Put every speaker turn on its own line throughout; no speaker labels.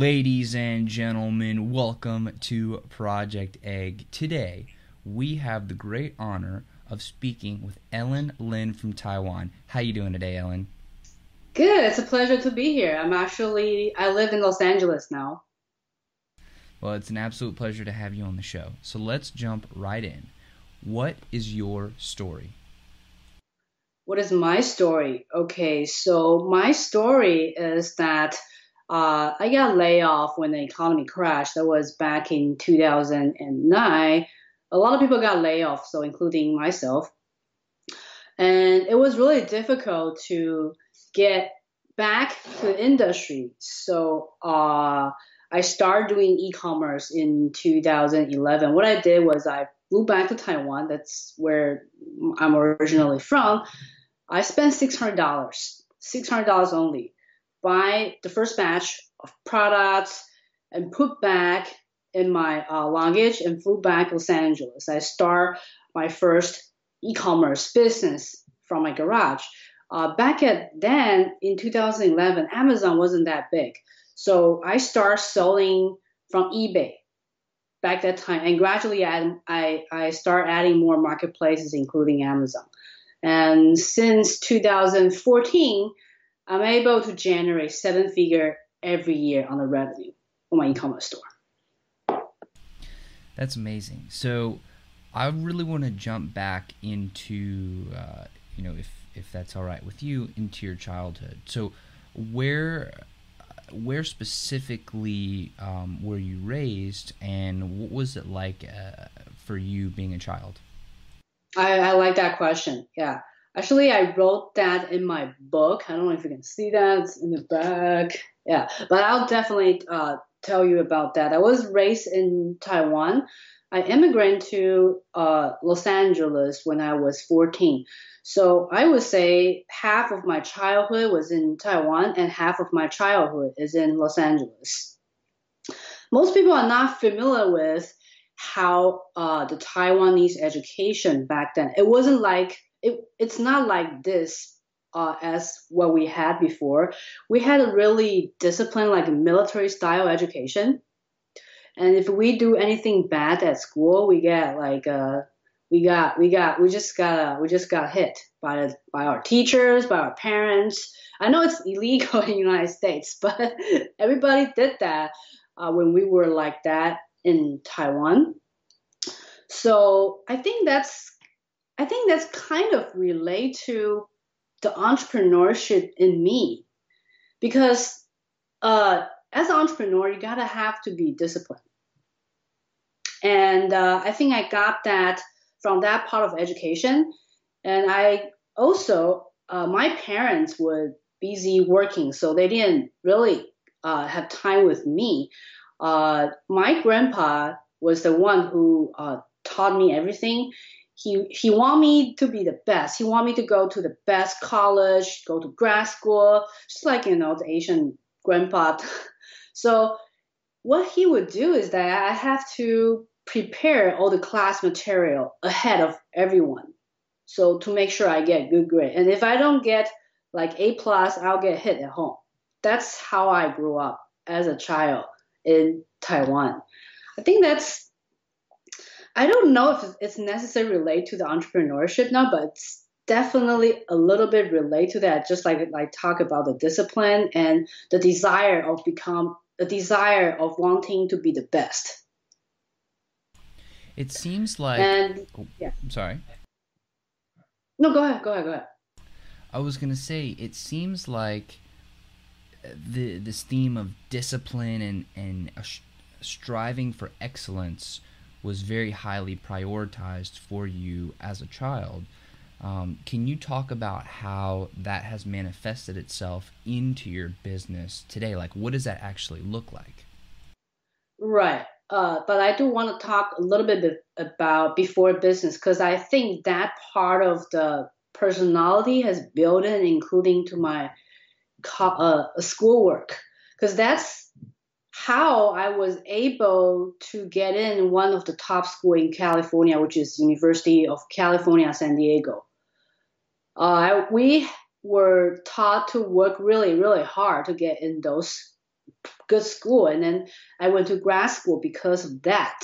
Ladies and gentlemen, welcome to Project Egg. Today, we have the great honor of speaking with Ellen Lin from Taiwan. How are you doing today, Ellen?
Good. It's a pleasure to be here. I'm actually I live in Los Angeles now.
Well, it's an absolute pleasure to have you on the show. So let's jump right in. What is your story?
What is my story? Okay, so my story is that uh, I got laid off when the economy crashed. That was back in 2009. A lot of people got laid off, so including myself. And it was really difficult to get back to the industry. So uh, I started doing e-commerce in 2011. What I did was I flew back to Taiwan. That's where I'm originally from. I spent $600, $600 only, buy the first batch of products and put back in my uh, luggage and flew back to Los Angeles. I start my first e-commerce business from my garage. Uh, back at then in 2011, Amazon wasn't that big. So I start selling from eBay back that time, and gradually I, I, I start adding more marketplaces, including Amazon. And since 2014, I'm able to generate seven figure every year on the revenue on my e-commerce store.
That's amazing. So I really want to jump back into, uh, you know, if if that's all right with you, into your childhood. So where where specifically um, were you raised, and what was it like uh, for you being a child?
I, I like that question. Yeah. Actually, I wrote that in my book. I don't know if you can see that it's in the back. Yeah, but I'll definitely uh, tell you about that. I was raised in Taiwan. I immigrated to uh, Los Angeles when I was 14. So I would say half of my childhood was in Taiwan and half of my childhood is in Los Angeles. Most people are not familiar with how uh, the Taiwanese education back then. It wasn't like it. It's not like this uh, as what we had before. We had a really disciplined, like military style education. And if we do anything bad at school, we get like uh, we got we got we just got we just got hit by by our teachers, by our parents. I know it's illegal in the United States, but everybody did that uh, when we were like that in Taiwan. So I think that's I think that's kind of relate to the entrepreneurship in me, because uh, as an entrepreneur, you gotta have to be disciplined, and uh, I think I got that from that part of education. And I also, uh, my parents were busy working, so they didn't really uh, have time with me. Uh, my grandpa was the one who uh, taught me everything. He he want me to be the best. He want me to go to the best college, go to grad school, just like you know the Asian grandpa. so what he would do is that I have to prepare all the class material ahead of everyone. So to make sure I get good grade. And if I don't get like A plus, I'll get hit at home. That's how I grew up as a child in Taiwan. I think that's I don't know if it's necessarily related to the entrepreneurship now, but it's definitely a little bit related to that. Just like I talk about the discipline and the desire of become the desire of wanting to be the best.
It seems like.
And oh, yeah,
I'm sorry.
No, go ahead. Go ahead. Go ahead.
I was gonna say it seems like the this theme of discipline and and striving for excellence was very highly prioritized for you as a child. Um, can you talk about how that has manifested itself into your business today? Like, what does that actually look like?
Right. Uh, but I do want to talk a little bit about before business because I think that part of the personality has built in, including to my uh, schoolwork, because that's how I was able to get in one of the top school in California, which is University of California, San Diego. Uh, we were taught to work really, really hard to get in those good school, and then I went to grad school because of that.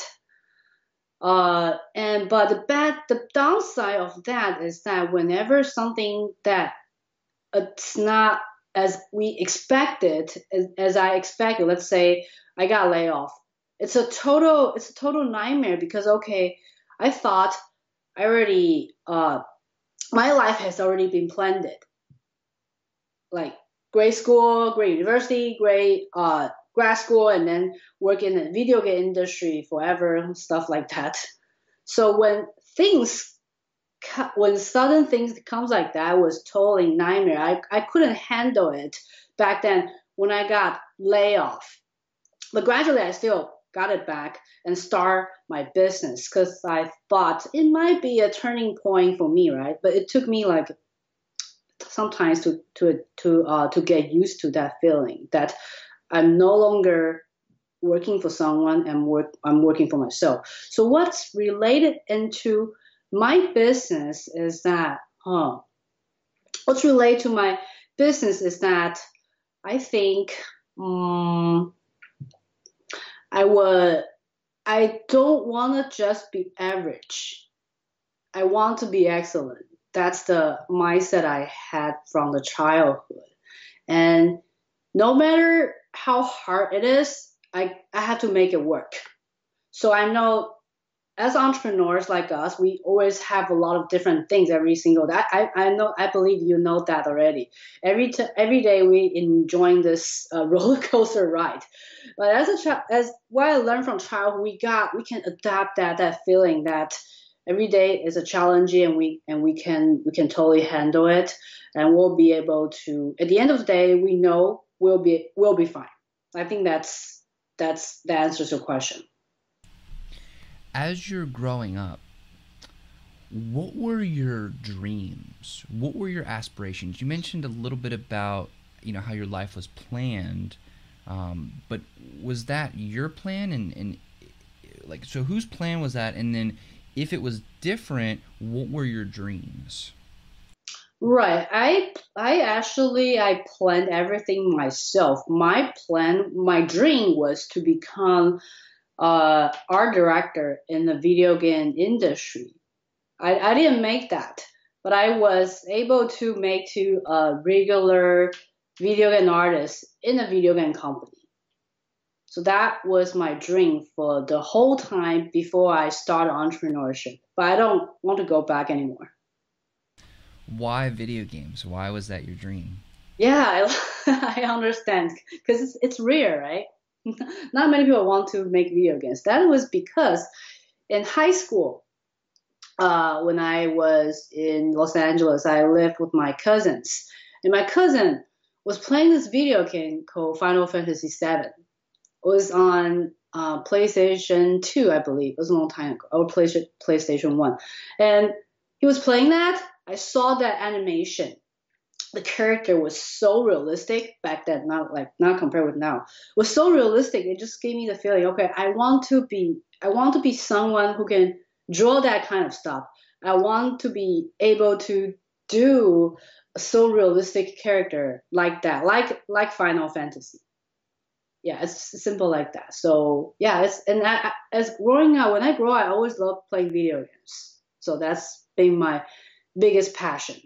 Uh, and but the bad, the downside of that is that whenever something that it's not as we expected, as, as I expected, let's say I got laid off, it's a total, it's a total nightmare because okay, I thought I already, uh, my life has already been planned. Like grade school, grade university, grade uh, grad school, and then work in the video game industry forever, stuff like that. So when things, when sudden things comes like that, was totally nightmare. I, I couldn't handle it back then when I got laid off. But gradually, I still got it back and start my business because I thought it might be a turning point for me, right? But it took me like sometimes to to to uh, to get used to that feeling that I'm no longer working for someone and work I'm working for myself. So what's related into my business is that huh, what's related to my business is that I think um, I would I don't want to just be average. I want to be excellent. That's the mindset I had from the childhood. And no matter how hard it is, I, I have to make it work. So I know as entrepreneurs like us, we always have a lot of different things every single day. I, I know, I believe you know that already. Every t- every day we enjoying this uh, roller coaster ride. But as a child, as what I learned from childhood, we got we can adapt that that feeling that every day is a challenge and we and we can we can totally handle it and we'll be able to. At the end of the day, we know we'll be we'll be fine. I think that's that's that answers your question
as you're growing up, what were your dreams? What were your aspirations? You mentioned a little bit about you know how your life was planned, um, but was that your plan? And, and like, so whose plan was that? And then, if it was different, what were your dreams?
Right. I I actually I planned everything myself. My plan, my dream was to become uh, art director in the video game industry. I, I didn't make that, but I was able to make to a regular video game artist in a video game company. So that was my dream for the whole time before I started entrepreneurship. But I don't want to go back anymore.
Why video games? Why was that your dream?
Yeah, I, I understand because it's, it's rare, right? not many people want to make video games. That was because in high school, uh, when I was in Los Angeles, I lived with my cousins, and my cousin was playing this video game called Final Fantasy VII. It was on uh, PlayStation 2, I believe. It was a long time ago, or PlayStation 1. And he was playing that. I saw that animation the character was so realistic back then, not like not compared with now. Was so realistic. It just gave me the feeling, okay, I want to be I want to be someone who can draw that kind of stuff. I want to be able to do a so realistic character like that, like like Final Fantasy. Yeah, it's simple like that. So yeah, it's and I, as growing up, when I grow, I always love playing video games. So that's been my biggest passion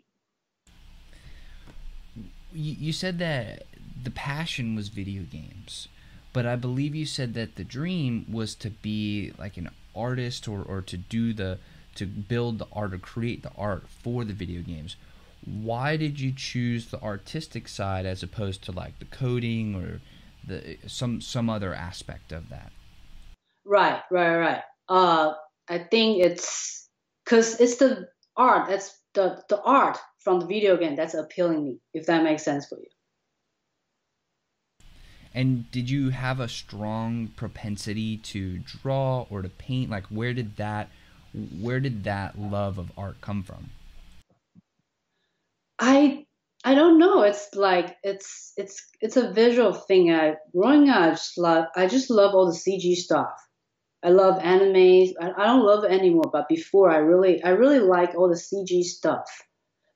you, said that the passion was video games, but I believe you said that the dream was to be like an artist or, or to do the to build the art or create the art for the video games. Why did you choose the artistic side as opposed to like the coding or the some some other aspect of that?
Right, right, right. Uh, I think it's because it's the art. It's the the art from the video game that's appealing me, if that makes sense for you.
And did you have a strong propensity to draw or to paint? Like where did that where did that love of art come from?
I I don't know. It's like it's it's it's a visual thing. I growing up, I just love I just love all the CG stuff. I love animes. I, I don't love it anymore, but before I really I really like all the CG stuff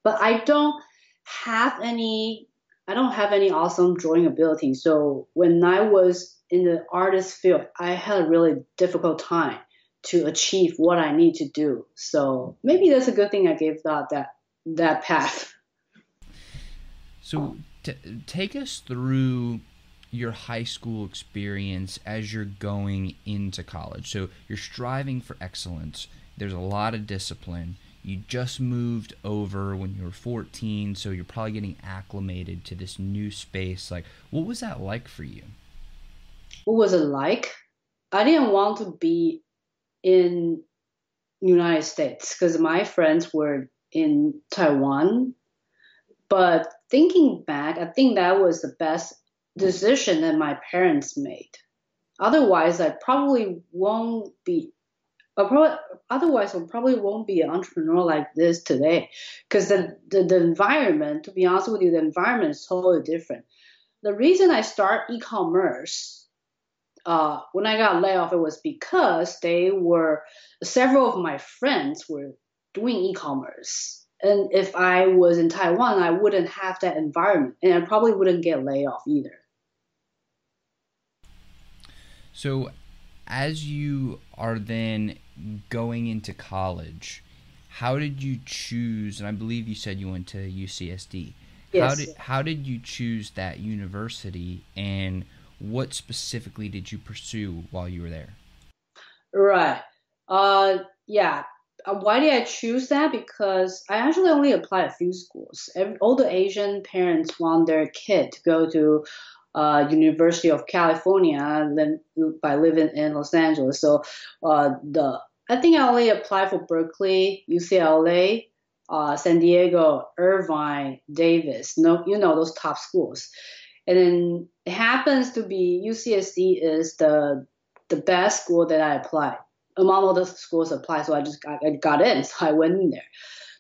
but I don't have any I don't have any awesome drawing ability. So when I was in the artist field, I had a really difficult time to achieve what I need to do. So maybe that's a good thing I gave that that that path.
So t- take us through your high school experience as you're going into college. So you're striving for excellence. There's a lot of discipline. You just moved over when you were 14, so you're probably getting acclimated to this new space. Like, what was that like for you?
What was it like? I didn't want to be in United States because my friends were in Taiwan. But thinking back, I think that was the best decision that my parents made. Otherwise, I probably won't be. Probably, otherwise, I probably won't be an entrepreneur like this today, because the, the the environment, to be honest with you, the environment is totally different. The reason I start e-commerce uh, when I got laid off, it was because they were several of my friends were doing e-commerce, and if I was in Taiwan, I wouldn't have that environment, and I probably wouldn't get laid off either.
So, as you are then going into college, how did you choose? And I believe you said you went to UCSD. Yes. How did how did you choose that university, and what specifically did you pursue while you were there?
Right. Uh. Yeah. Uh, why did I choose that? Because I actually only applied a few schools. All the Asian parents want their kid to go to uh, University of California by living in Los Angeles. So uh, the I think I only applied for Berkeley, UCLA, uh, San Diego, Irvine, Davis. No, you know those top schools. And then it happens to be UCSD is the the best school that I applied among all the schools applied. So I just got, I got in, so I went in there.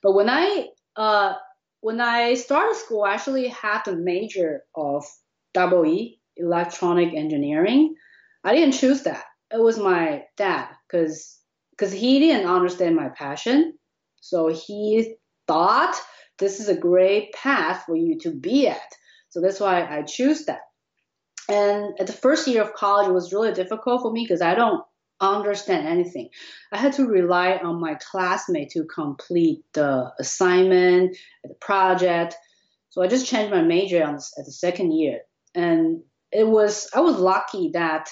But when I uh, when I started school, I actually had the major of double E, electronic engineering. I didn't choose that. It was my dad because because he didn't understand my passion. So he thought this is a great path for you to be at. So that's why I choose that. And at the first year of college, it was really difficult for me because I don't understand anything. I had to rely on my classmate to complete the assignment, the project. So I just changed my major on, at the second year and it was I was lucky that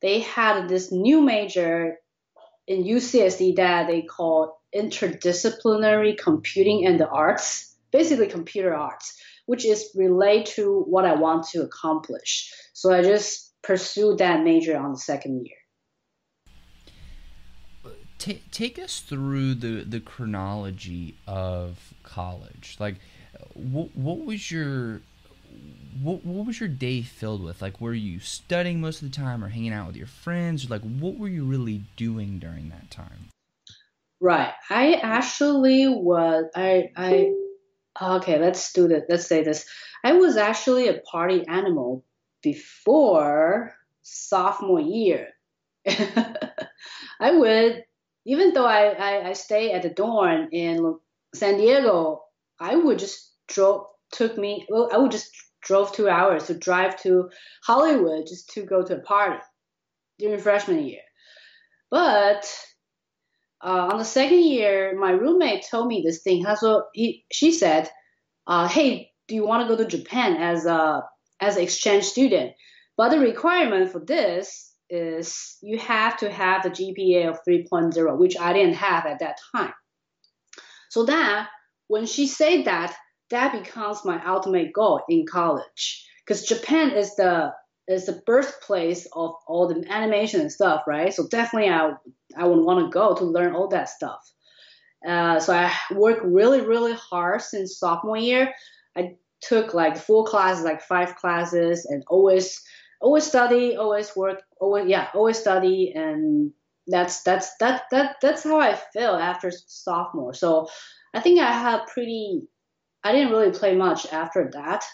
they had this new major in UCSD that they called interdisciplinary computing and the arts, basically computer arts, which is related to what I want to accomplish. So I just pursued that major on the second year.
Take, us through the, the chronology of college. Like, what was your what what was your day filled with? Like, were you studying most of the time, or hanging out with your friends? Like, what were you really doing during that time?
Right. I actually was. I I. Okay, let's do this. Let's say this. I was actually a party animal before sophomore year. I would, even though I, I, I stay at the dorm in San Diego, I would just drove took me. Well, I would just drove two hours to drive to Hollywood just to go to a party during freshman year. But uh, on the second year, my roommate told me this thing. So he, she said, uh, "Hey, do you want to go to Japan as a as an exchange student? But the requirement for this is you have to have the GPA of 3.0, which I didn't have at that time. So that when she said that, that becomes my ultimate goal in college. Because Japan is the is the birthplace of all the animation and stuff, right? So definitely I I would want to go to learn all that stuff. Uh, so I worked really really hard since sophomore year. I took like four classes, like five classes, and always always study, always work, always yeah, always study, and that's that's that that that's how I feel after sophomore. So I think I have pretty I didn't really play much after that.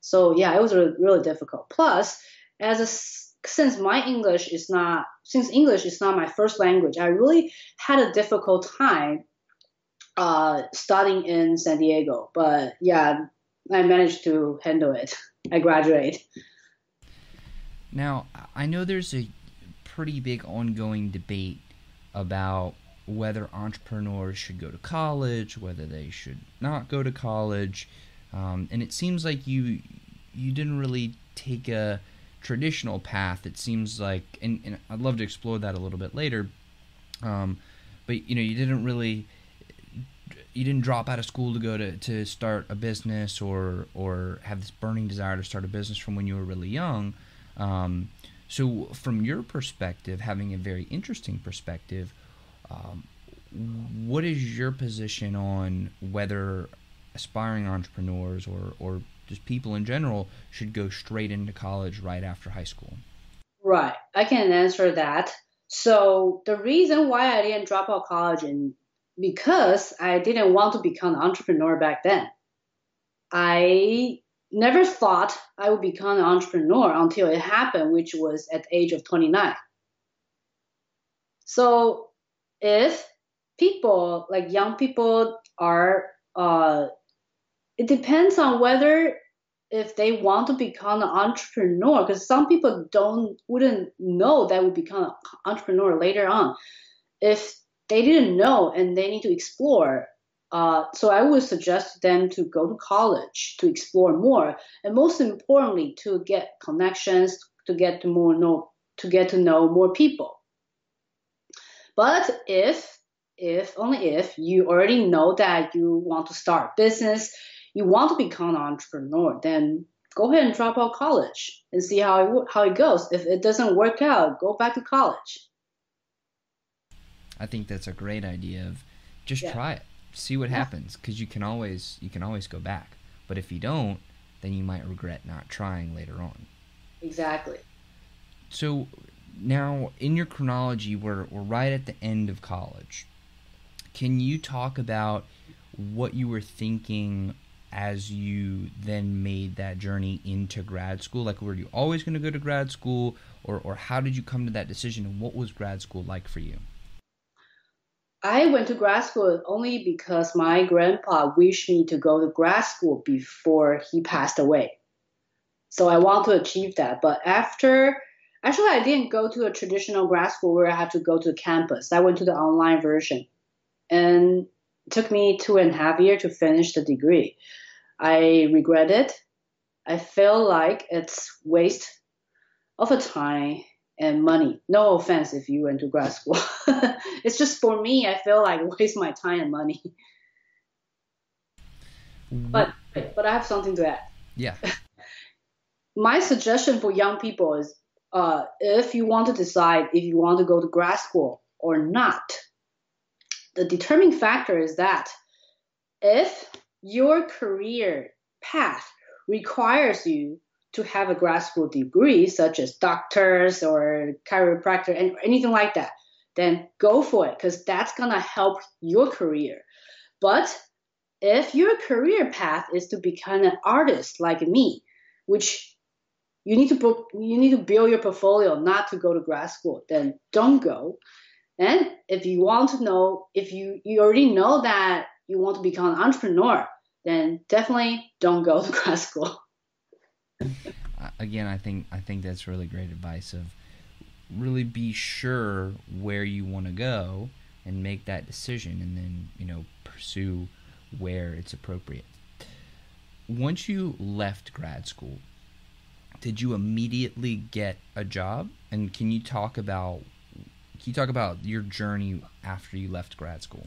So yeah, it was really, really difficult. Plus, as a since my English is not since English is not my first language, I really had a difficult time uh, studying in San Diego. But yeah, I managed to handle it. I graduate.
Now, I know there's a pretty big ongoing debate about whether entrepreneurs should go to college, whether they should not go to college, um, and it seems like you you didn't really take a traditional path. It seems like, and, and I'd love to explore that a little bit later. Um, but you know, you didn't really you didn't drop out of school to go to, to start a business or or have this burning desire to start a business from when you were really young. Um, so, from your perspective, having a very interesting perspective, um, what is your position on whether aspiring entrepreneurs or, or just people in general should go straight into college right after high school?
Right. I can answer that. So the reason why I didn't drop out of college and because I didn't want to become an entrepreneur back then. I never thought I would become an entrepreneur until it happened, which was at the age of 29. So if people like young people are uh, it depends on whether if they want to become an entrepreneur because some people don't wouldn't know that would become an entrepreneur later on if they didn't know and they need to explore. Uh, so i would suggest them to go to college to explore more and most importantly to get connections to get to more know to get to know more people but if if only if you already know that you want to start business you want to become an entrepreneur, then go ahead and drop out college and see how it, how it goes. If it doesn't work out, go back to college.
I think that's a great idea of just yeah. try it, see what yeah. happens, because you can always you can always go back. But if you don't, then you might regret not trying later on.
Exactly.
So now in your chronology, we're we're right at the end of college. Can you talk about what you were thinking as you then made that journey into grad school? Like, were you always going to go to grad school, or, or how did you come to that decision, and what was grad school like for you?
I went to grad school only because my grandpa wished me to go to grad school before he passed away. So I want to achieve that. But after, actually, I didn't go to a traditional grad school where I had to go to campus. I went to the online version. And it took me two and a half years to finish the degree. I regret it. I feel like it's waste of a time and money. No offense if you went to grad school. it's just for me, I feel like waste my time and money. But but I have something to add.
Yeah.
my suggestion for young people is uh, if you want to decide if you want to go to grad school or not, the determining factor is that if your career path requires you to have a grad school degree, such as doctors or chiropractor and anything like that, then go for it because that's gonna help your career. But if your career path is to become an artist like me, which you need to you need to build your portfolio not to go to grad school, then don't go. And if you want to know, if you, you already know that you want to become an entrepreneur, then definitely don't go to grad school.
Again, I think I think that's really great advice of really be sure where you want to go and make that decision and then, you know, pursue where it's appropriate. Once you left grad school, did you immediately get a job? And can you talk about can you talk about your journey after you left grad school?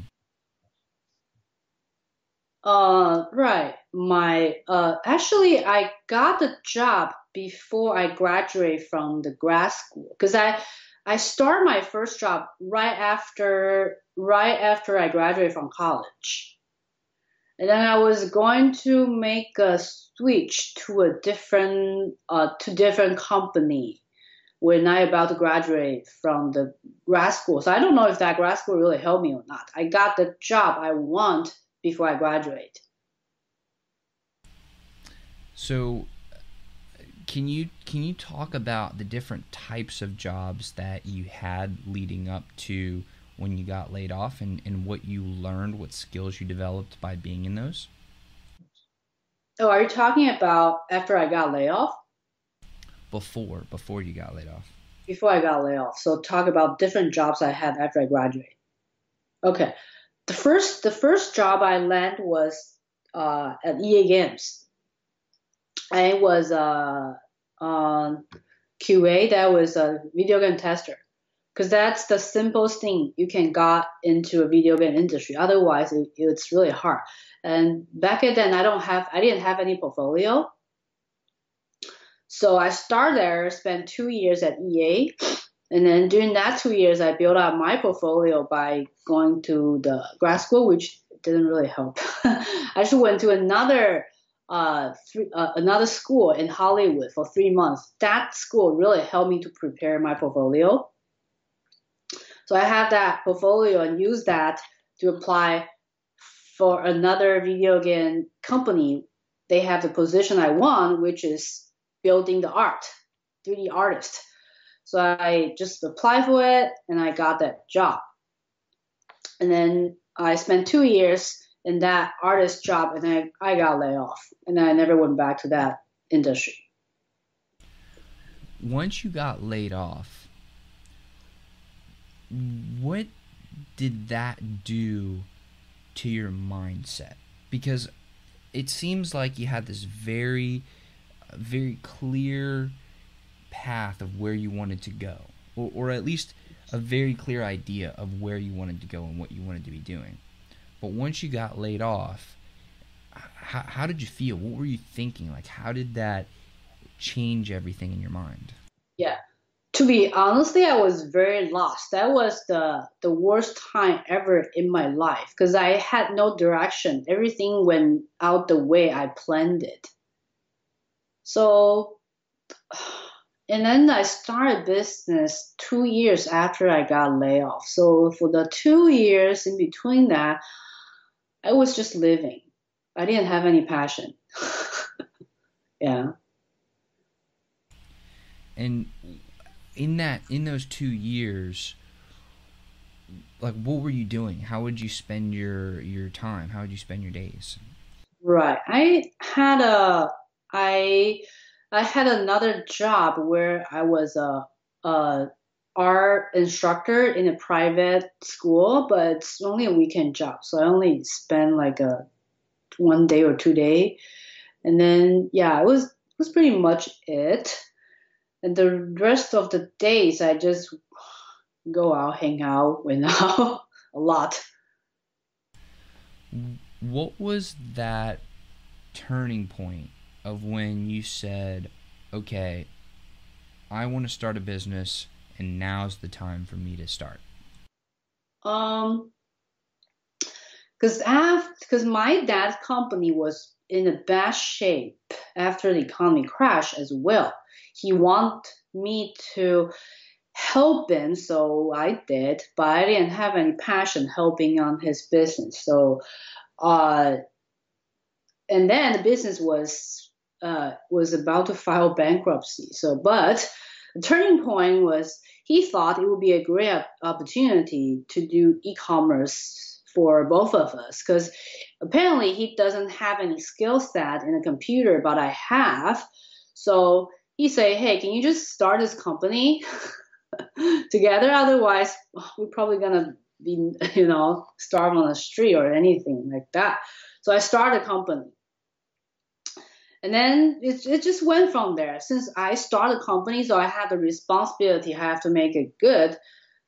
Uh, right. My uh, actually, I got the job before I graduated from the grad school because I I started my first job right after right after I graduated from college, and then I was going to make a switch to a different uh to different company when I about to graduate from the grad school. So I don't know if that grad school really helped me or not. I got the job I want before I graduate.
So can you can you talk about the different types of jobs that you had leading up to when you got laid off and, and what you learned, what skills you developed by being in those?
Oh, are you talking about after I got laid off?
Before, before you got laid off.
Before I got laid off. So talk about different jobs I had after I graduated. Okay. The first the first job I landed was uh, at EA Games. I was uh, on QA, that was a video game tester. Because that's the simplest thing you can got into a video game industry. Otherwise, it, it's really hard. And back then, I don't have, I didn't have any portfolio. So I started there, spent two years at EA, and then during that two years, I built up my portfolio by going to the grad school, which didn't really help. I actually went to another uh, three, uh, another school in Hollywood for three months. That school really helped me to prepare my portfolio. So I have that portfolio and use that to apply for another video game company. They have the position I want, which is building the art, 3D artist. So I just applied for it and I got that job. And then I spent two years in that artist job and then I got laid off and I never went back to that industry.
Once you got laid off, what did that do to your mindset? Because it seems like you had this very, uh, very clear path of where you wanted to go, or, or at least a very clear idea of where you wanted to go and what you wanted to be doing. But once you got laid off, how, how did you feel? What were you thinking? Like, how did that change everything in your mind?
To be honestly, I was very lost. That was the the worst time ever in my life because I had no direction. Everything went out the way I planned it. So and then I started business two years after I got laid off. So for the two years in between that, I was just living. I didn't have any passion. yeah.
And in that, in those two years, like what were you doing? How would you spend your your time? How would you spend your days?
Right. I had a I I had another job where I was a, a art instructor in a private school, but it's only a weekend job, so I only spend like a one day or two day, and then yeah, it was was pretty much it. And the rest of the days, I just go out, hang out, went out a lot.
What was that turning point of when you said, okay, I want to start a business and now's the time for me to start?
Um, because after, because my dad's company was in a bad shape after the economy crash as well. He want me to help him, so I did, but I didn't have any passion helping on his business. So, uh, and then the business was uh, was about to file bankruptcy. So, but the turning point was he thought it would be a great opportunity to do e-commerce for both of us because apparently he doesn't have any skill set in a computer, but I have. So he say, hey, can you just start this company together? Otherwise, we're probably gonna be, you know, starve on the street or anything like that. So I started a company. And then it, it just went from there. Since I started a company, so I had the responsibility, I have to make it good.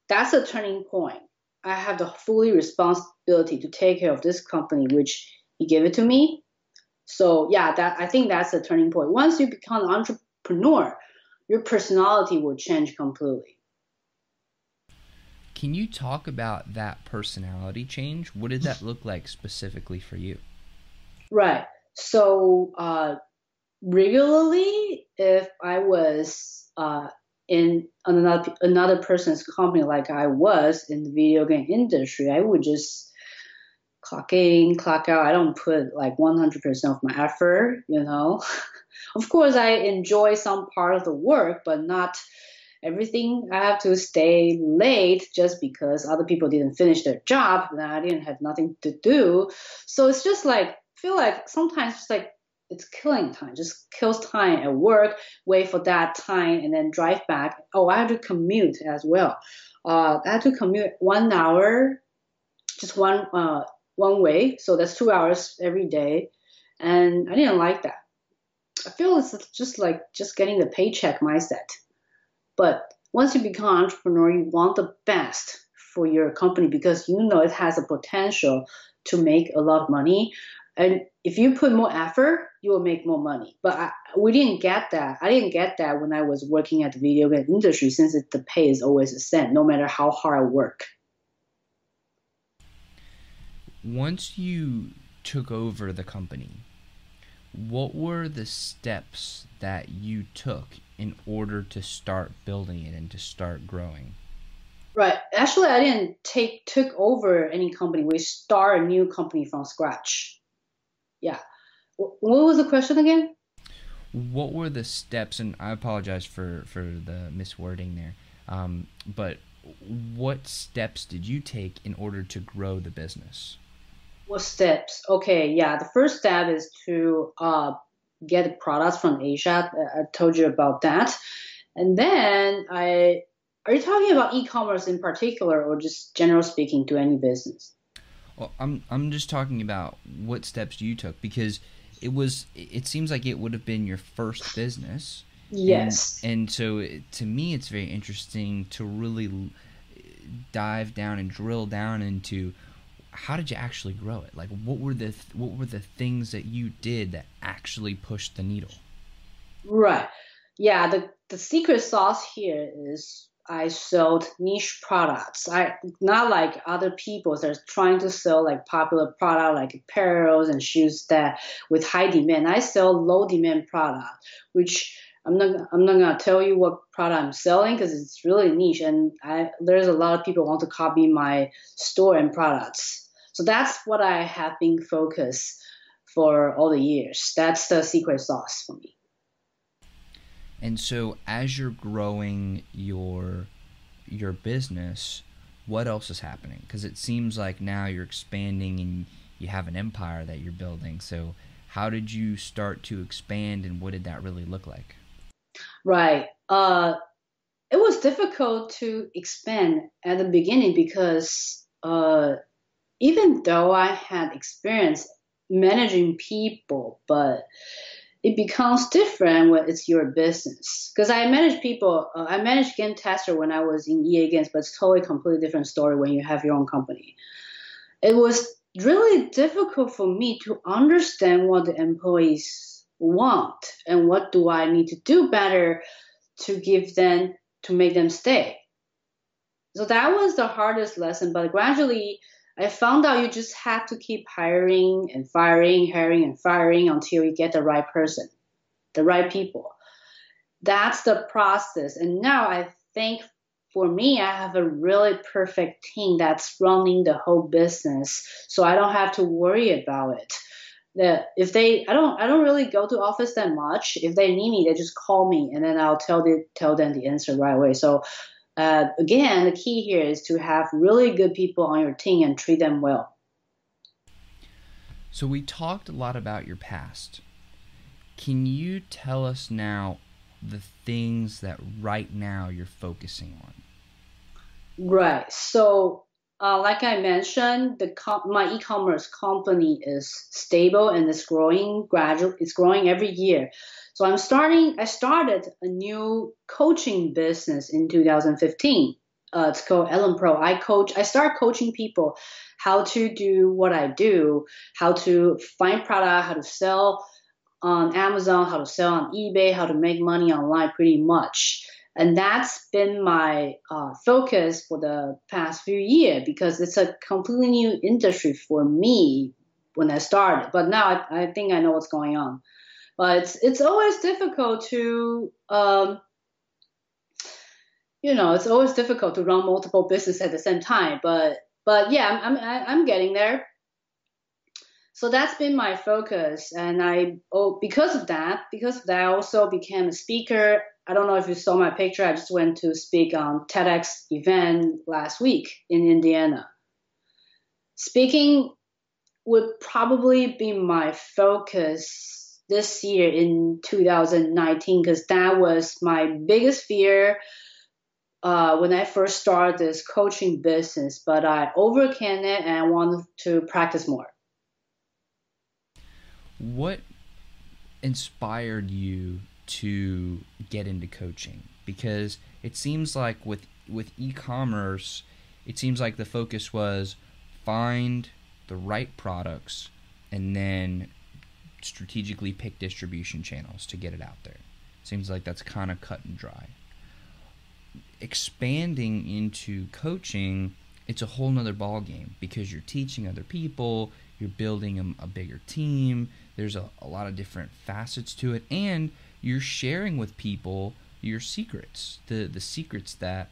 That's a turning point. I have the fully responsibility to take care of this company, which he gave it to me. So yeah, that I think that's the turning point. Once you become an entrepreneur, your personality will change completely.
Can you talk about that personality change? What did that look like specifically for you?
Right. So uh, regularly if I was uh, in another another person's company like I was in the video game industry, I would just clock in, clock out. I don't put like 100% of my effort, you know. of course, I enjoy some part of the work, but not everything. I have to stay late just because other people didn't finish their job, and I didn't have nothing to do. So it's just like feel like sometimes it's like it's killing time. Just kills time at work. Wait for that time and then drive back. Oh, I had to commute as well. Uh, I had to commute one hour, just one uh, one way. So that's two hours every day, and I didn't like that. I feel it's just like just getting the paycheck mindset. But once you become an entrepreneur, you want the best for your company because you know it has a potential to make a lot of money. And if you put more effort, you will make more money. But I, we didn't get that. I didn't get that when I was working at the video game industry since it, the pay is always the same, no matter how hard I work.
Once you took over the company, what were the steps that you took in order to start building it and to start growing?
Right. Actually, I didn't take took over any company. We start a new company from scratch. Yeah. What was the question again?
What were the steps? And I apologize for for the miswording there. Um, but what steps did you take in order to grow the business?
What steps? Okay, yeah. The first step is to uh, get products from Asia. I told you about that. And then I are you talking about e-commerce in particular, or just general speaking to any business?
Well, I'm I'm just talking about what steps you took because it was it seems like it would have been your first business.
Yes.
And, and so it, to me, it's very interesting to really dive down and drill down into how did you actually grow it? Like, what were the what were the things that you did that actually pushed the needle?
Right. Yeah. The the secret sauce here is I sold niche products. I not like other people that are trying to sell like popular product like apparels and shoes that with high demand. I sell low demand product, which I'm not I'm not gonna tell you what product I'm selling because it's really niche and I there's a lot of people want to copy my store and products. So that's what I have been focused for all the years. That's the secret sauce for me.
And so as you're growing your your business, what else is happening? Because it seems like now you're expanding and you have an empire that you're building. So how did you start to expand and what did that really look like?
Right. Uh, it was difficult to expand at the beginning because uh, even though I had experience managing people, but it becomes different when it's your business. Because I manage people, uh, I managed game tester when I was in EA Games, but it's totally completely different story when you have your own company. It was really difficult for me to understand what the employees want and what do I need to do better to give them to make them stay. So that was the hardest lesson, but gradually I found out you just have to keep hiring and firing, hiring and firing until you get the right person, the right people. That's the process. And now I think for me, I have a really perfect team that's running the whole business, so I don't have to worry about it. That if they, I don't, I don't really go to office that much. If they need me, they just call me, and then I'll tell the, tell them the answer right away. So uh, again, the key here is to have really good people on your team and treat them well.
So, we talked a lot about your past. Can you tell us now the things that right now you're focusing on?
Right. So, uh, like I mentioned, the com- my e-commerce company is stable and it's growing gradually. It's growing every year. So I'm starting. I started a new coaching business in 2015. Uh, it's called Ellen Pro. I coach. I start coaching people how to do what I do, how to find product, how to sell on Amazon, how to sell on eBay, how to make money online, pretty much. And that's been my uh, focus for the past few years because it's a completely new industry for me when I started. But now I, I think I know what's going on. But it's, it's always difficult to, um, you know, it's always difficult to run multiple businesses at the same time. But but yeah, I'm I'm, I'm getting there. So that's been my focus, and I oh because of that, because of that, I also became a speaker. I don't know if you saw my picture. I just went to speak on TEDx event last week in Indiana. Speaking would probably be my focus this year in 2019 because that was my biggest fear uh, when I first started this coaching business, but I overcame it and I wanted to practice more.
What inspired you to get into coaching? Because it seems like with with e-commerce, it seems like the focus was find the right products and then strategically pick distribution channels to get it out there. Seems like that's kind of cut and dry. Expanding into coaching, it's a whole nother ballgame because you're teaching other people, you're building a, a bigger team, there's a, a lot of different facets to it, and you're sharing with people your secrets, the, the secrets that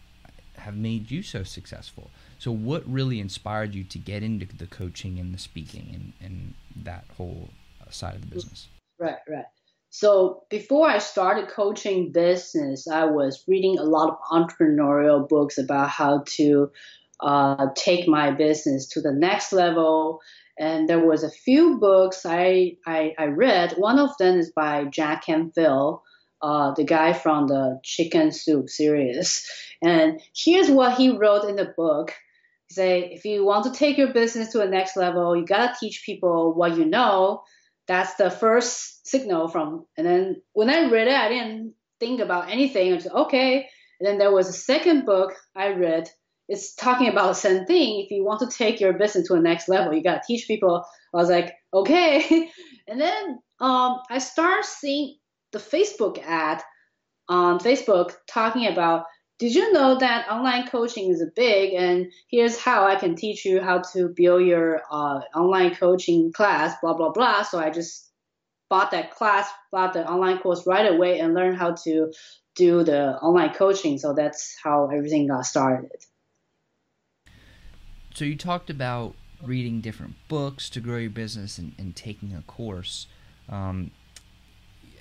have made you so successful. So, what really inspired you to get into the coaching and the speaking and, and that whole side of the business?
Right, right. So before I started coaching business, I was reading a lot of entrepreneurial books about how to uh, take my business to the next level. And there was a few books I, I, I read. One of them is by Jack Canfield, uh, the guy from the Chicken Soup series. And here's what he wrote in the book. He say, if you want to take your business to the next level, you gotta teach people what you know that's the first signal from. And then when I read it, I didn't think about anything. I was okay. And then there was a second book I read. It's talking about the same thing. If you want to take your business to the next level, you got to teach people. I was like, okay. and then um, I started seeing the Facebook ad on Facebook talking about did you know that online coaching is big? And here's how i can teach you how to build your uh, online coaching class blah blah blah. So i just bought that class bought the online course right away and learned how to do the online coaching. So that's how everything got started.
So you talked about reading different books to grow your business and, and taking a course. Um,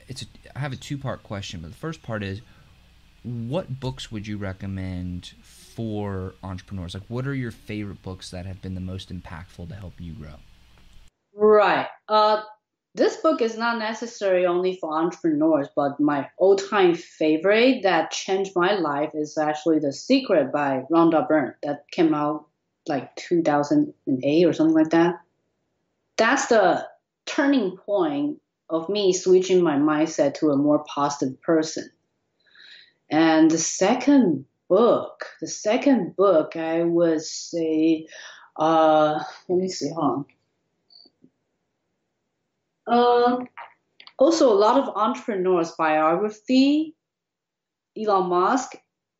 it's a, I have a two part question but the first part is what books would you recommend for entrepreneurs? Like, what are your favorite books that have been the most impactful to help you grow?
Right. Uh, this book is not necessary only for entrepreneurs, but my all-time favorite that changed my life is actually The Secret by Rhonda Byrne that came out like 2008 or something like that. That's the turning point of me switching my mindset to a more positive person. And the second book, the second book, I would say, uh, let me see, huh? Um, also, a lot of entrepreneurs' biography, Elon Musk,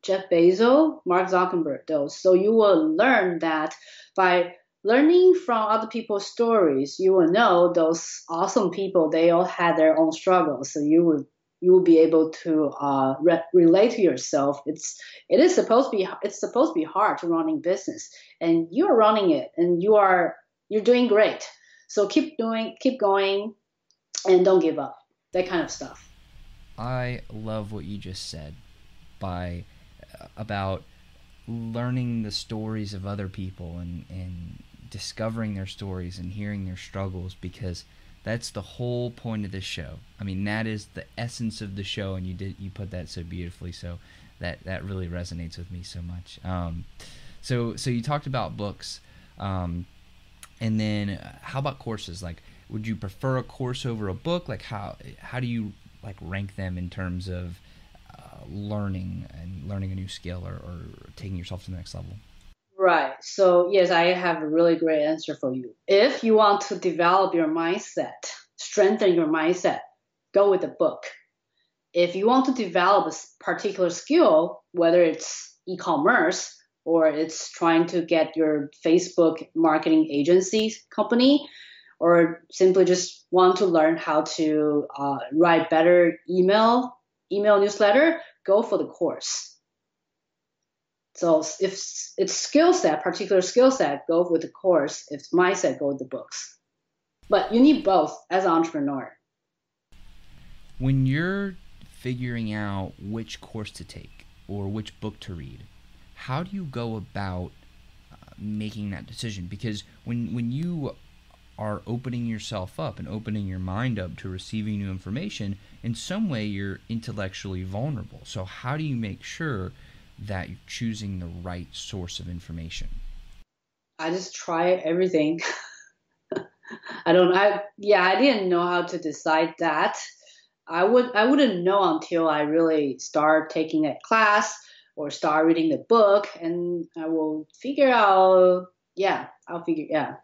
Jeff Bezos, Mark Zuckerberg, those. So you will learn that by learning from other people's stories, you will know those awesome people, they all had their own struggles. So you will you will be able to uh, re- relate to yourself. It's it is supposed to be it's supposed to be hard to running business, and you are running it, and you are you're doing great. So keep doing, keep going, and don't give up. That kind of stuff.
I love what you just said by uh, about learning the stories of other people and and discovering their stories and hearing their struggles because that's the whole point of this show. I mean, that is the essence of the show, and you did you put that so beautifully. So that that really resonates with me so much. Um, so so you talked about books, um, and then uh, how about courses? Like, would you prefer a course over a book? Like, how how do you like rank them in terms of uh, learning and learning a new skill or, or taking yourself to the next level?
Right. So, yes, I have a really great answer for you. If you want to develop your mindset, strengthen your mindset, go with a book. If you want to develop a particular skill, whether it's e commerce or it's trying to get your Facebook marketing agency company, or simply just want to learn how to uh, write better email email newsletter, go for the course so if it's skill set, particular skill set, go with the course. If mindset, go with the books. But you need both as an entrepreneur.
When you're figuring out which course to take or which book to read, how do you go about uh, making that decision? Because when when you are opening yourself up and opening your mind up to receiving new information, in some way you're intellectually vulnerable. So, how do you make sure that you're choosing the right source of information?
I just try everything. I don't I yeah, I didn't know how to decide that. I would I wouldn't know until I really start taking a class or start reading the book and I will figure out yeah, I'll figure yeah.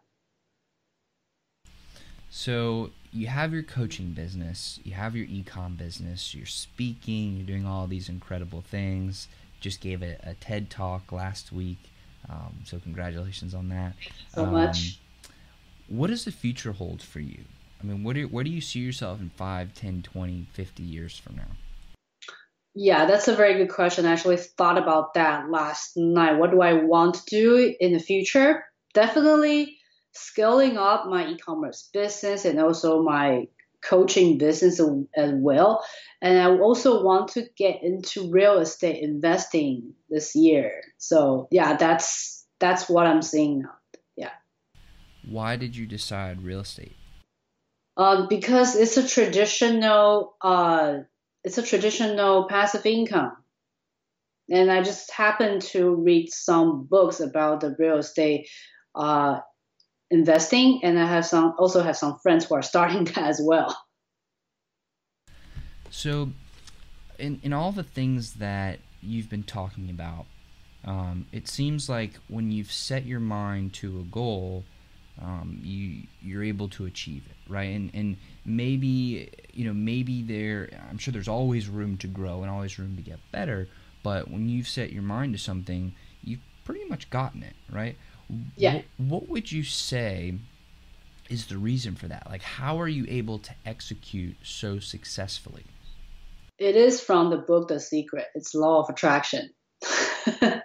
So you have your coaching business, you have your ecom business, you're speaking, you're doing all these incredible things. Just gave a, a TED talk last week. Um, so congratulations on that.
so um, much.
What does the future hold for you? I mean, what do, where do you see yourself in 5, 10, 20, 50 years from now?
Yeah, that's a very good question. I actually thought about that last night. What do I want to do in the future? Definitely scaling up my e-commerce business and also my coaching business as well. And I also want to get into real estate investing this year. So yeah, that's that's what I'm seeing now. Yeah.
Why did you decide real estate?
Um, because it's a traditional uh, it's a traditional passive income. And I just happened to read some books about the real estate uh, investing, and I have some also have some friends who are starting that as well.
So, in in all the things that you've been talking about, um, it seems like when you've set your mind to a goal, um, you you're able to achieve it, right? And and maybe you know maybe there I'm sure there's always room to grow and always room to get better, but when you've set your mind to something, you've pretty much gotten it, right?
Yeah.
What, what would you say is the reason for that? Like, how are you able to execute so successfully?
It is from the book The Secret. It's law of attraction. do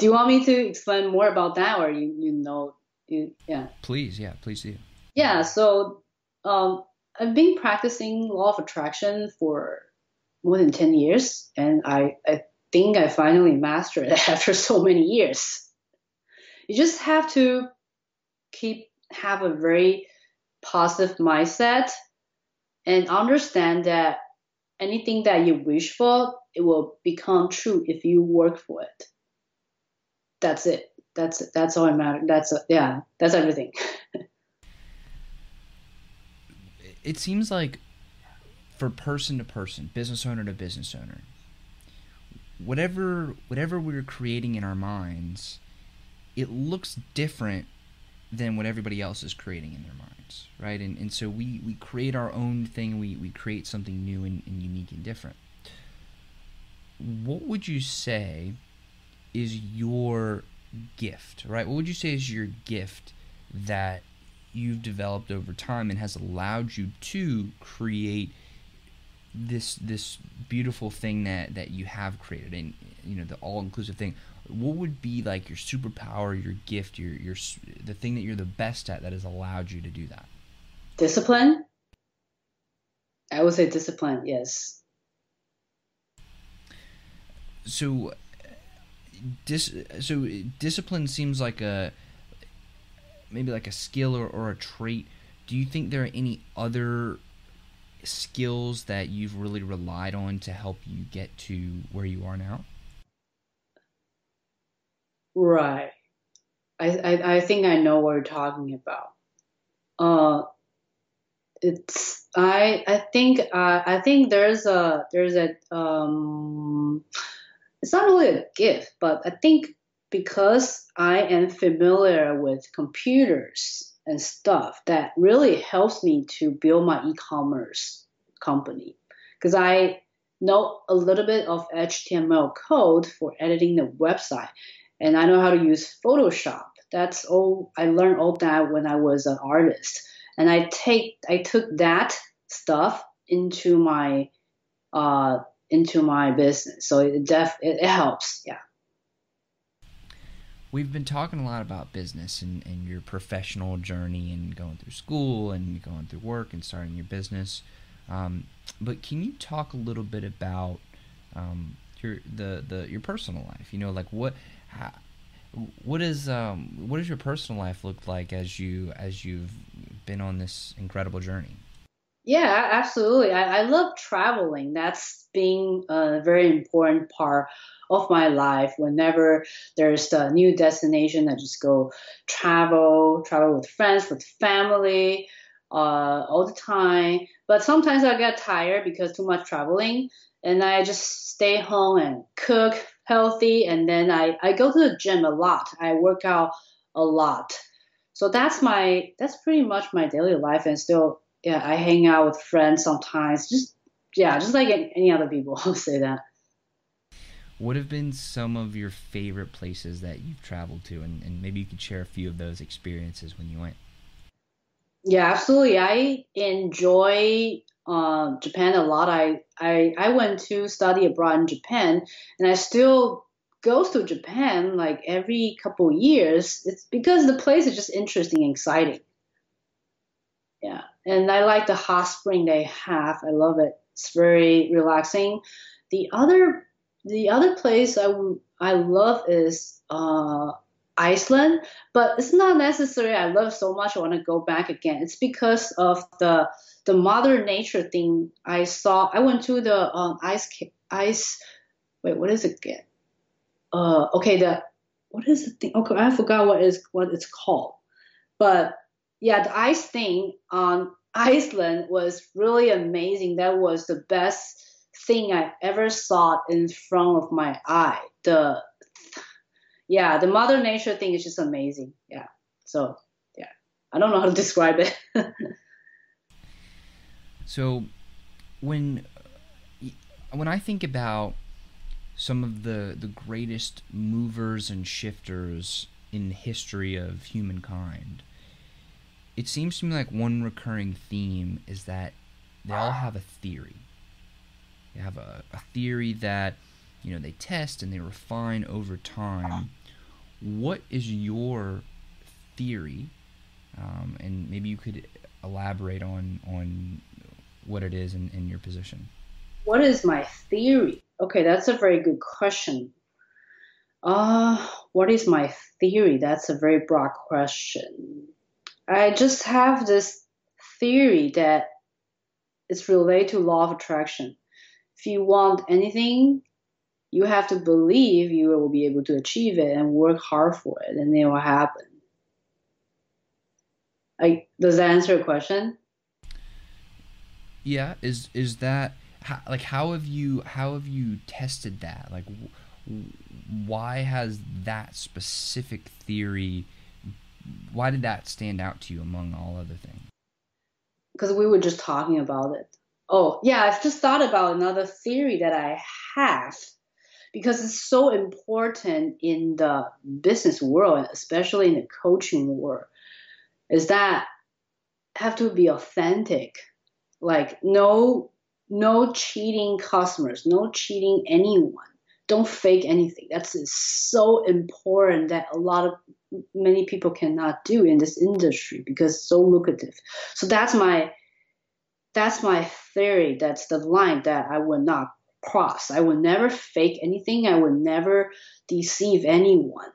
you want me to explain more about that, or you you know you yeah?
Please, yeah, please do.
Yeah. So, um, I've been practicing law of attraction for more than ten years, and I I think I finally mastered it after so many years you just have to keep have a very positive mindset and understand that anything that you wish for it will become true if you work for it. That's it. That's that's all it matters that's yeah that's everything.
It seems like for person to person business owner to business owner whatever whatever we're creating in our minds it looks different than what everybody else is creating in their minds, right? And and so we we create our own thing. We we create something new and, and unique and different. What would you say is your gift, right? What would you say is your gift that you've developed over time and has allowed you to create this this beautiful thing that that you have created and you know the all inclusive thing what would be like your superpower, your gift, your your the thing that you're the best at that has allowed you to do that?
Discipline. I would say discipline. Yes.
So, dis so discipline seems like a maybe like a skill or, or a trait. Do you think there are any other skills that you've really relied on to help you get to where you are now?
Right. I, I, I think I know what you're talking about. Uh, it's I I think uh, I think there's a there's a um it's not really a gift, but I think because I am familiar with computers and stuff that really helps me to build my e-commerce company because I know a little bit of HTML code for editing the website and I know how to use Photoshop. That's all I learned all that when I was an artist. And I take I took that stuff into my uh into my business. So it def it, it helps, yeah.
We've been talking a lot about business and, and your professional journey and going through school and going through work and starting your business. Um, but can you talk a little bit about um, your the, the your personal life? You know, like what how, What is um, what does your personal life look like as you as you've been on this incredible journey?
Yeah, absolutely. I, I love traveling. That's being a very important part of my life. Whenever there's a new destination, I just go travel, travel with friends, with family, uh, all the time. But sometimes I get tired because too much traveling, and I just stay home and cook healthy, and then I, I go to the gym a lot. I work out a lot. So that's my that's pretty much my daily life, and still yeah, I hang out with friends sometimes. Just yeah, just like any other people, I'll say that.
What have been some of your favorite places that you've traveled to, and, and maybe you could share a few of those experiences when you went?
Yeah, absolutely. I enjoy uh, Japan a lot. I, I I went to study abroad in Japan, and I still go to Japan like every couple years. It's because the place is just interesting and exciting. Yeah, and I like the hot spring they have. I love it. It's very relaxing. The other the other place I, I love is uh, Iceland, but it's not necessary. I love so much. I want to go back again. It's because of the the mother nature thing I saw. I went to the um, ice ice. Wait, what is it again? Uh, okay, the what is the thing? Okay, I forgot what is what it's called. But yeah, the ice thing on Iceland was really amazing. That was the best thing I ever saw in front of my eye. The yeah, the mother nature thing is just amazing. Yeah. So yeah, I don't know how to describe it.
so when when I think about some of the the greatest movers and shifters in the history of humankind, it seems to me like one recurring theme is that they all have a theory. They have a, a theory that you know they test and they refine over time. What is your theory? Um, and maybe you could elaborate on on what it is in, in your position.
What is my theory? Okay, that's a very good question. Uh, what is my theory? That's a very broad question. I just have this theory that it's related to law of attraction if you want anything, you have to believe you will be able to achieve it and work hard for it, and it will happen. Like, does that answer your question?
Yeah. Is is that how, like how have you how have you tested that? Like, why has that specific theory? Why did that stand out to you among all other things?
Because we were just talking about it. Oh, yeah, I've just thought about another theory that I have because it's so important in the business world, especially in the coaching world, is that have to be authentic. Like no no cheating customers, no cheating anyone. Don't fake anything. That's so important that a lot of many people cannot do in this industry because it's so lucrative. So that's my that's my theory. That's the line that I would not cross. I would never fake anything. I would never deceive anyone.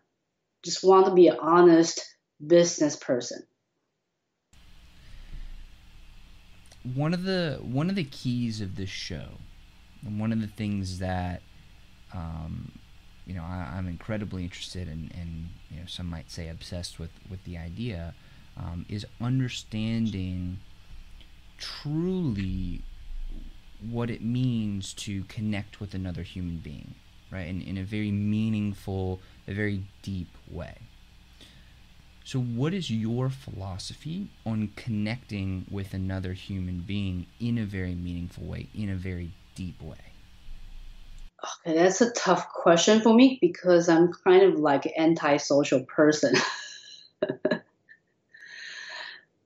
Just want to be an honest business person.
One of the one of the keys of this show, and one of the things that um, you know I, am incredibly interested in, and you know some might say obsessed with with the idea, um, is understanding truly what it means to connect with another human being, right? In, in a very meaningful, a very deep way. So, what is your philosophy on connecting with another human being in a very meaningful way, in a very deep way?
Okay, that's a tough question for me because I'm kind of like an antisocial person.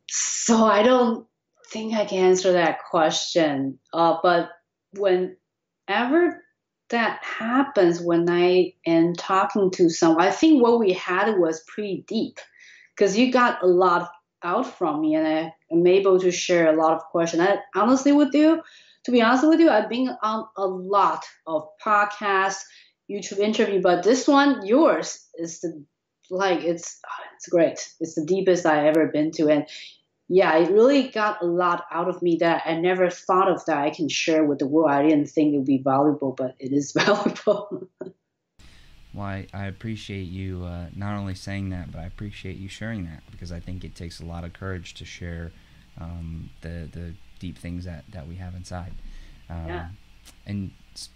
so I don't think I can answer that question. Uh, but whenever that happens, when I am talking to someone, I think what we had was pretty deep because you got a lot out from me and I am able to share a lot of questions. I, honestly with you, to be honest with you, I've been on a lot of podcasts, YouTube interview, but this one, yours, is the like it's it's great. It's the deepest I ever been to, and yeah, it really got a lot out of me that I never thought of that I can share with the world. I didn't think it would be valuable, but it is valuable.
well, I, I appreciate you uh, not only saying that, but I appreciate you sharing that because I think it takes a lot of courage to share um, the the deep things that, that we have inside. Um, yeah. And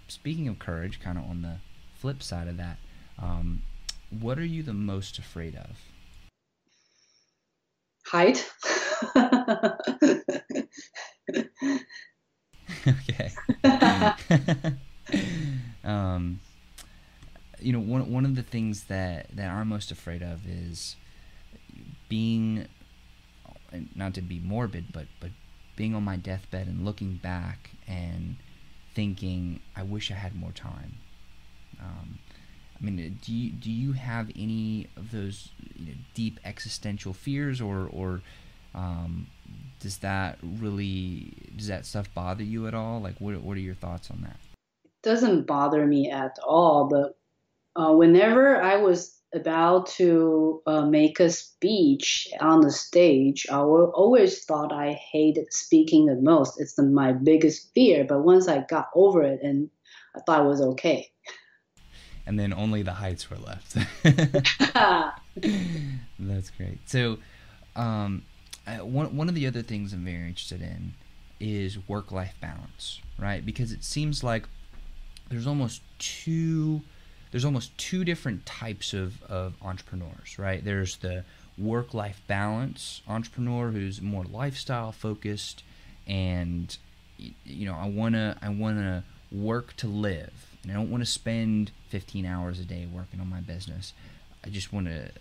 speaking of courage, kind of on the flip side of that, um, what are you the most afraid of?
Height.
okay. um, you know, one one of the things that that I'm most afraid of is being, not to be morbid, but but being on my deathbed and looking back and thinking, I wish I had more time. Um, I mean, do you do you have any of those you know, deep existential fears, or or um, does that really does that stuff bother you at all? Like, what what are your thoughts on that?
It doesn't bother me at all, but uh, whenever I was about to uh, make a speech on the stage, I always thought I hated speaking the most. It's the, my biggest fear. But once I got over it, and I thought it was okay.
And then only the heights were left. That's great. So, um, one one of the other things I'm very interested in is work life balance, right? Because it seems like there's almost two there's almost two different types of, of entrepreneurs, right? There's the work life balance entrepreneur who's more lifestyle focused and you know, I wanna I wanna work to live and I don't want to spend 15 hours a day working on my business. I just want to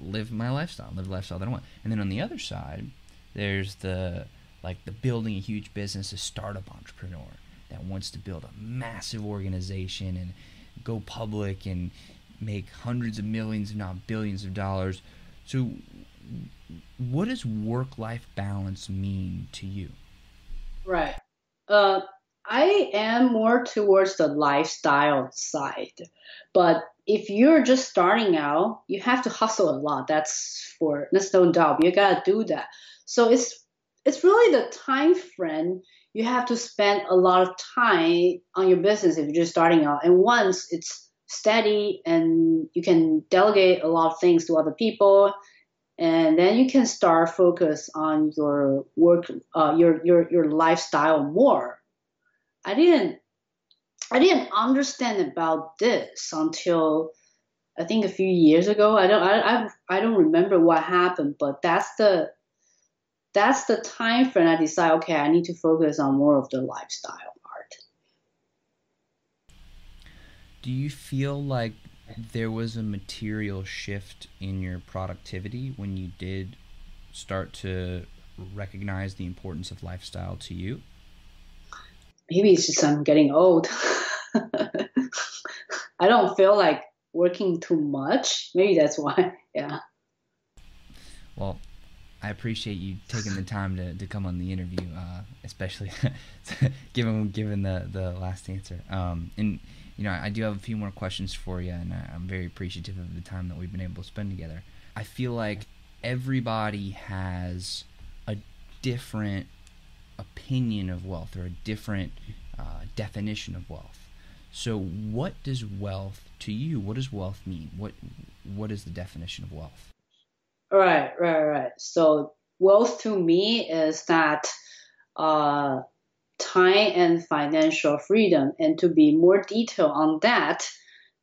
live my lifestyle, live the lifestyle that I want. And then on the other side, there's the like the building a huge business, a startup entrepreneur that wants to build a massive organization and go public and make hundreds of millions, if not billions of dollars. So, what does work life balance mean to you?
Right. Uh, I am more towards the lifestyle side. But if you're just starting out, you have to hustle a lot. That's for that's no doubt. You gotta do that. So it's it's really the time frame you have to spend a lot of time on your business if you're just starting out. And once it's steady and you can delegate a lot of things to other people, and then you can start focus on your work, uh, your your your lifestyle more. I didn't I didn't understand about this until I think a few years ago. I don't I I, I don't remember what happened, but that's the that's the time frame I decide, okay, I need to focus on more of the lifestyle part.
Do you feel like there was a material shift in your productivity when you did start to recognize the importance of lifestyle to you?
Maybe it's just I'm getting old. I don't feel like working too much. Maybe that's why. Yeah.
Well, I appreciate you taking the time to, to come on the interview, uh, especially given given the, the last answer. Um, and you know, I do have a few more questions for you, and I'm very appreciative of the time that we've been able to spend together. I feel like everybody has a different opinion of wealth or a different uh, definition of wealth. So, what does wealth to you? What does wealth mean? What what is the definition of wealth?
Right, right, right. So wealth to me is that uh, time and financial freedom. And to be more detailed on that,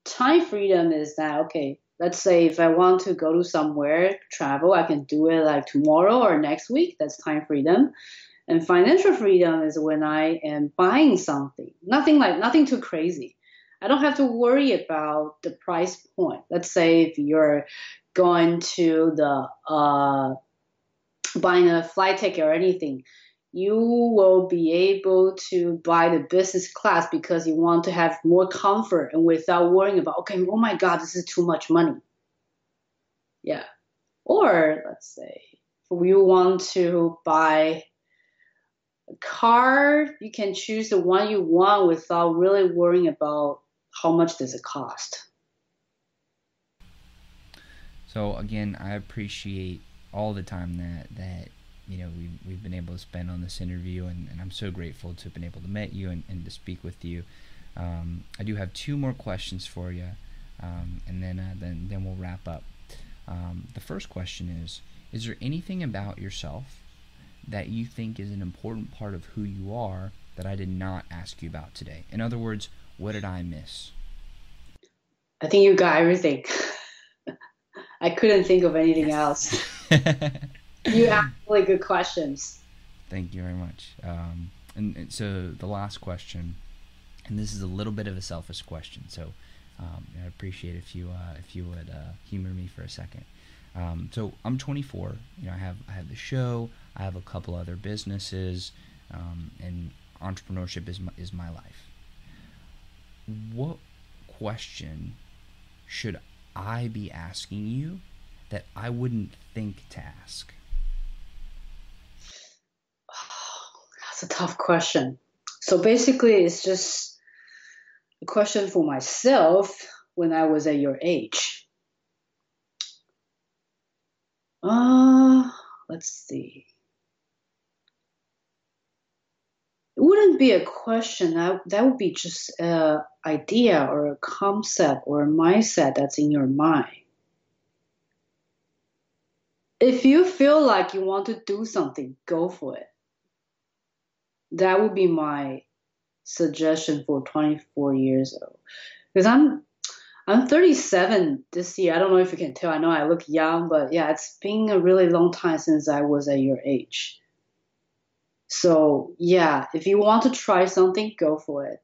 time freedom is that okay. Let's say if I want to go to somewhere, travel, I can do it like tomorrow or next week. That's time freedom. And financial freedom is when I am buying something. Nothing like nothing too crazy. I don't have to worry about the price point. Let's say if you're going to the uh, buying a flight ticket or anything, you will be able to buy the business class because you want to have more comfort and without worrying about okay, oh my god, this is too much money. Yeah. Or let's say if you want to buy car, you can choose the one you want without really worrying about how much does it cost.
So again, I appreciate all the time that that you know we've, we've been able to spend on this interview, and, and I'm so grateful to have been able to meet you and, and to speak with you. Um, I do have two more questions for you, um, and then uh, then then we'll wrap up. Um, the first question is: Is there anything about yourself that you think is an important part of who you are that I did not ask you about today? In other words, what did I miss?
I think you got everything. I couldn't think of anything else. you asked really good questions.
Thank you very much. Um, and, and, so the last question, and this is a little bit of a selfish question, so um, I'd appreciate if you uh, if you would uh, humor me for a second. Um, so I'm 24. You know, I have I have the show. I have a couple other businesses, um, and entrepreneurship is my, is my life. What question should I be asking you that I wouldn't think to ask?
that's a tough question. So basically, it's just a question for myself when I was at your age. Uh, let's see. It wouldn't be a question. That, that would be just an idea or a concept or a mindset that's in your mind. If you feel like you want to do something, go for it. That would be my suggestion for 24 years old. Because I'm I'm 37 this year. I don't know if you can tell. I know I look young, but yeah, it's been a really long time since I was at your age. So, yeah, if you want to try something, go for it.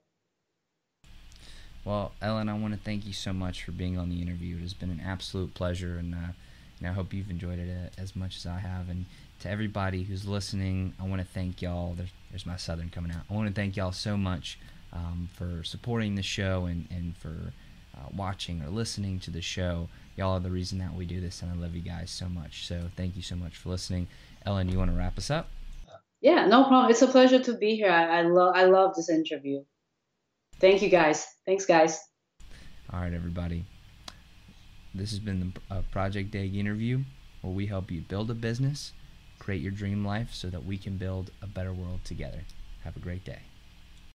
Well, Ellen, I want to thank you so much for being on the interview. It has been an absolute pleasure, and, uh, and I hope you've enjoyed it uh, as much as I have. And to everybody who's listening, I want to thank y'all. There's, there's my Southern coming out. I want to thank y'all so much um, for supporting the show and, and for uh, watching or listening to the show. Y'all are the reason that we do this, and I love you guys so much. So thank you so much for listening. Ellen, you want to wrap us up?
Yeah, no problem. It's a pleasure to be here. I, I love I love this interview. Thank you guys. Thanks, guys.
All right, everybody. This has been the uh, Project EGG interview, where we help you build a business, create your dream life, so that we can build a better world together. Have a great day.